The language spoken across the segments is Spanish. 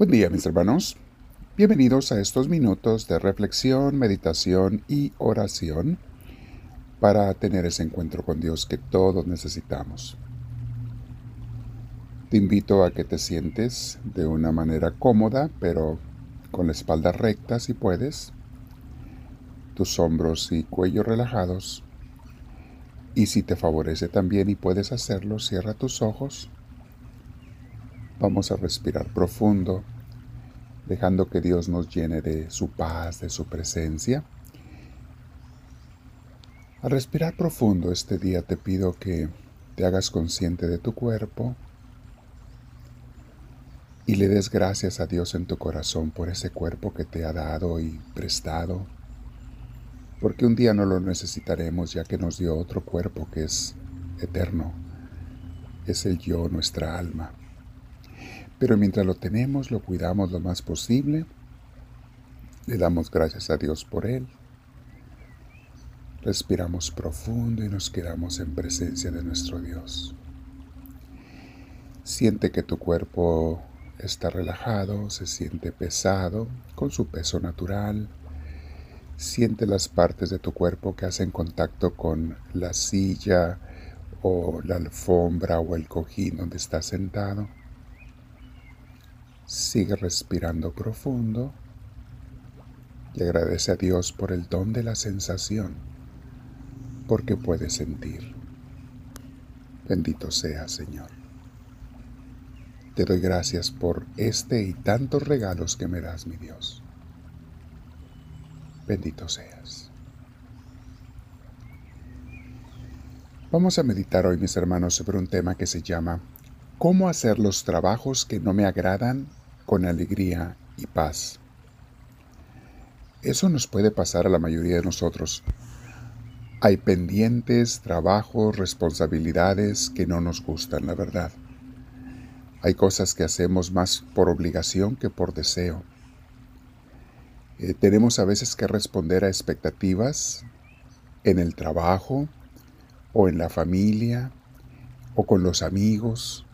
Buen día mis hermanos. Bienvenidos a estos minutos de reflexión, meditación y oración para tener ese encuentro con Dios que todos necesitamos. Te invito a que te sientes de una manera cómoda, pero con la espalda recta si puedes, tus hombros y cuello relajados. Y si te favorece también y puedes hacerlo, cierra tus ojos Vamos a respirar profundo, dejando que Dios nos llene de su paz, de su presencia. Al respirar profundo este día te pido que te hagas consciente de tu cuerpo y le des gracias a Dios en tu corazón por ese cuerpo que te ha dado y prestado, porque un día no lo necesitaremos ya que nos dio otro cuerpo que es eterno, es el yo, nuestra alma. Pero mientras lo tenemos, lo cuidamos lo más posible. Le damos gracias a Dios por él. Respiramos profundo y nos quedamos en presencia de nuestro Dios. Siente que tu cuerpo está relajado, se siente pesado, con su peso natural. Siente las partes de tu cuerpo que hacen contacto con la silla o la alfombra o el cojín donde estás sentado. Sigue respirando profundo y agradece a Dios por el don de la sensación, porque puedes sentir. Bendito sea, Señor. Te doy gracias por este y tantos regalos que me das, mi Dios. Bendito seas. Vamos a meditar hoy, mis hermanos, sobre un tema que se llama ¿Cómo hacer los trabajos que no me agradan con alegría y paz. Eso nos puede pasar a la mayoría de nosotros. Hay pendientes, trabajos, responsabilidades que no nos gustan, la verdad. Hay cosas que hacemos más por obligación que por deseo. Eh, tenemos a veces que responder a expectativas en el trabajo o en la familia o con los amigos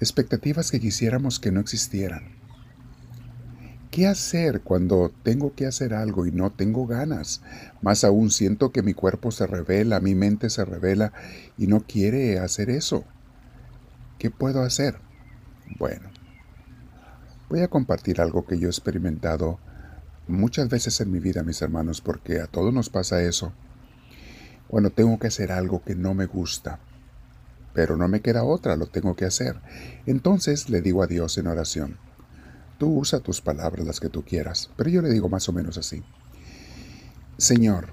expectativas que quisiéramos que no existieran. ¿Qué hacer cuando tengo que hacer algo y no tengo ganas? Más aún siento que mi cuerpo se revela, mi mente se revela y no quiere hacer eso. ¿Qué puedo hacer? Bueno, voy a compartir algo que yo he experimentado muchas veces en mi vida, mis hermanos, porque a todos nos pasa eso. Cuando tengo que hacer algo que no me gusta, pero no me queda otra, lo tengo que hacer. Entonces le digo a Dios en oración, tú usa tus palabras las que tú quieras, pero yo le digo más o menos así, Señor,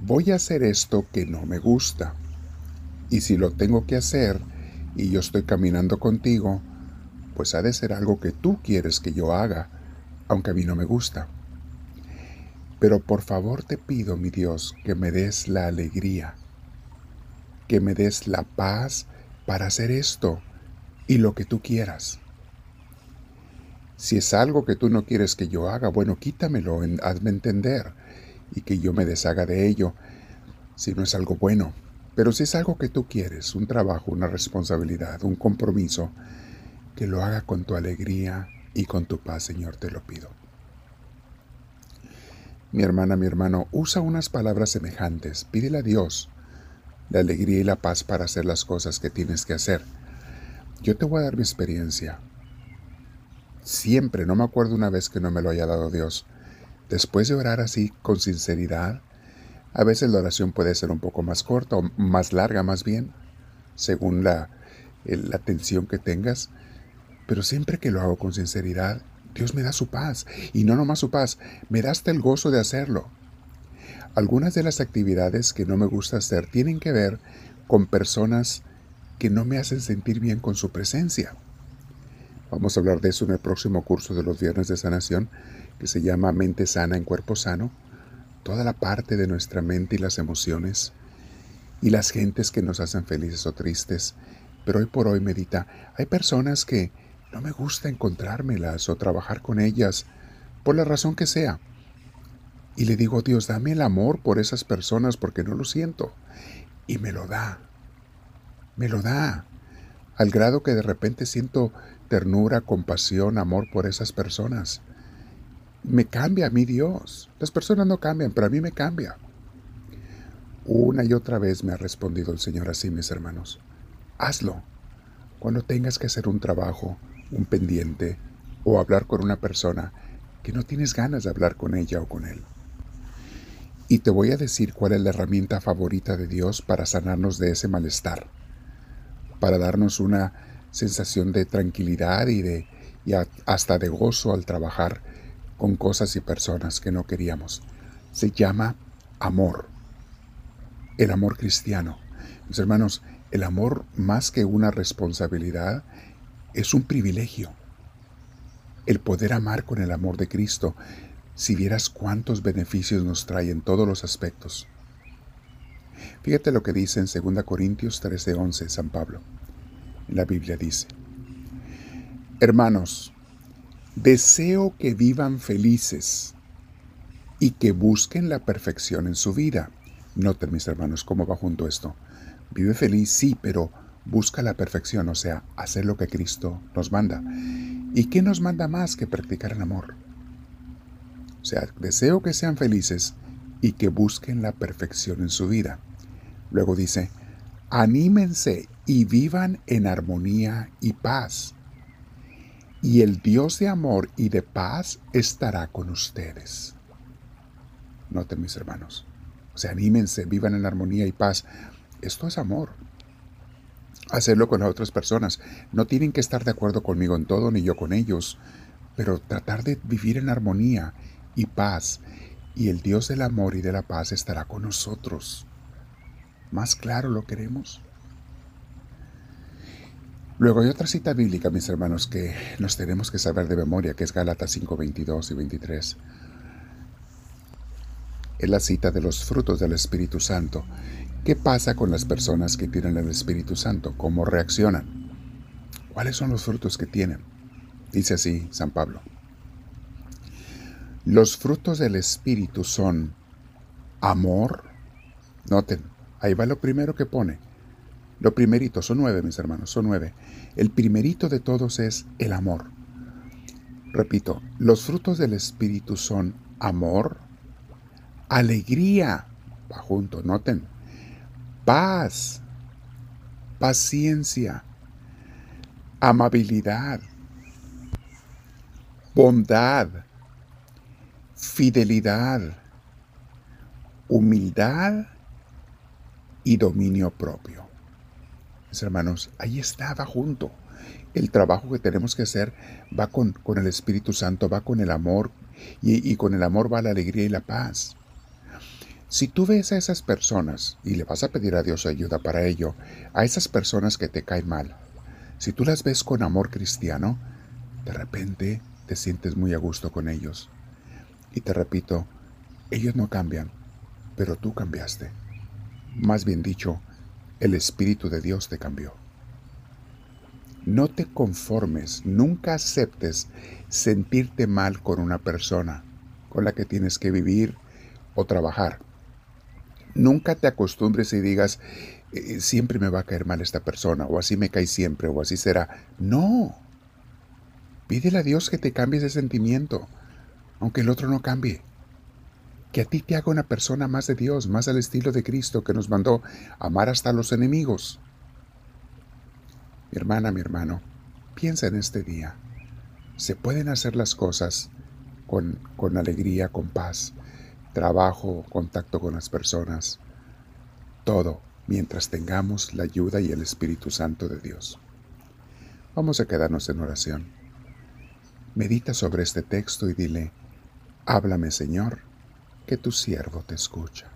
voy a hacer esto que no me gusta, y si lo tengo que hacer y yo estoy caminando contigo, pues ha de ser algo que tú quieres que yo haga, aunque a mí no me gusta. Pero por favor te pido, mi Dios, que me des la alegría que me des la paz para hacer esto y lo que tú quieras. Si es algo que tú no quieres que yo haga, bueno, quítamelo, hazme entender y que yo me deshaga de ello, si no es algo bueno. Pero si es algo que tú quieres, un trabajo, una responsabilidad, un compromiso, que lo haga con tu alegría y con tu paz, Señor, te lo pido. Mi hermana, mi hermano, usa unas palabras semejantes, pídele a Dios la alegría y la paz para hacer las cosas que tienes que hacer. Yo te voy a dar mi experiencia. Siempre, no me acuerdo una vez que no me lo haya dado Dios. Después de orar así con sinceridad, a veces la oración puede ser un poco más corta o más larga más bien, según la, la tensión que tengas, pero siempre que lo hago con sinceridad, Dios me da su paz, y no nomás su paz, me da hasta el gozo de hacerlo. Algunas de las actividades que no me gusta hacer tienen que ver con personas que no me hacen sentir bien con su presencia. Vamos a hablar de eso en el próximo curso de los viernes de sanación que se llama Mente sana en cuerpo sano. Toda la parte de nuestra mente y las emociones y las gentes que nos hacen felices o tristes. Pero hoy por hoy medita, hay personas que no me gusta encontrármelas o trabajar con ellas, por la razón que sea. Y le digo, Dios, dame el amor por esas personas porque no lo siento. Y me lo da. Me lo da. al grado que de repente siento ternura, compasión, amor por esas personas. Me cambia a mí Dios. Las personas no cambian, pero a mí me cambia. Una y otra vez me ha respondido el Señor así, mis hermanos. Hazlo. Cuando tengas que hacer un trabajo, un pendiente o hablar con una persona que no tienes ganas de hablar con ella o con él. Y te voy a decir cuál es la herramienta favorita de Dios para sanarnos de ese malestar, para darnos una sensación de tranquilidad y de hasta de gozo al trabajar con cosas y personas que no queríamos. Se llama amor. El amor cristiano. Mis hermanos, el amor más que una responsabilidad es un privilegio. El poder amar con el amor de Cristo si vieras cuántos beneficios nos trae en todos los aspectos. Fíjate lo que dice en 2 Corintios 13:11 San Pablo. La Biblia dice, Hermanos, deseo que vivan felices y que busquen la perfección en su vida. Noten mis hermanos cómo va junto esto. Vive feliz, sí, pero busca la perfección, o sea, hacer lo que Cristo nos manda. ¿Y qué nos manda más que practicar el amor? Sea, deseo que sean felices y que busquen la perfección en su vida. Luego dice, anímense y vivan en armonía y paz. Y el Dios de amor y de paz estará con ustedes. Noten mis hermanos. O sea, anímense, vivan en armonía y paz. Esto es amor. Hacerlo con las otras personas. No tienen que estar de acuerdo conmigo en todo ni yo con ellos, pero tratar de vivir en armonía y paz, y el Dios del amor y de la paz estará con nosotros. ¿Más claro lo queremos? Luego hay otra cita bíblica, mis hermanos, que nos tenemos que saber de memoria, que es Gálatas 5, 22 y 23. Es la cita de los frutos del Espíritu Santo. ¿Qué pasa con las personas que tienen el Espíritu Santo? ¿Cómo reaccionan? ¿Cuáles son los frutos que tienen? Dice así San Pablo. Los frutos del Espíritu son amor. Noten, ahí va lo primero que pone. Lo primerito, son nueve, mis hermanos, son nueve. El primerito de todos es el amor. Repito, los frutos del Espíritu son amor, alegría, va junto, noten, paz, paciencia, amabilidad, bondad, fidelidad, humildad y dominio propio. Mis hermanos, ahí está, va junto. El trabajo que tenemos que hacer va con, con el Espíritu Santo, va con el amor y, y con el amor va la alegría y la paz. Si tú ves a esas personas y le vas a pedir a Dios ayuda para ello, a esas personas que te caen mal, si tú las ves con amor cristiano, de repente te sientes muy a gusto con ellos. Y te repito, ellos no cambian, pero tú cambiaste. Más bien dicho, el Espíritu de Dios te cambió. No te conformes, nunca aceptes sentirte mal con una persona con la que tienes que vivir o trabajar. Nunca te acostumbres y digas, eh, siempre me va a caer mal esta persona, o así me cae siempre, o así será. No. Pídele a Dios que te cambie ese sentimiento aunque el otro no cambie. Que a ti te haga una persona más de Dios, más al estilo de Cristo que nos mandó amar hasta los enemigos. Mi hermana, mi hermano, piensa en este día. Se pueden hacer las cosas con, con alegría, con paz, trabajo, contacto con las personas, todo mientras tengamos la ayuda y el Espíritu Santo de Dios. Vamos a quedarnos en oración. Medita sobre este texto y dile, Háblame, Señor, que tu siervo te escucha.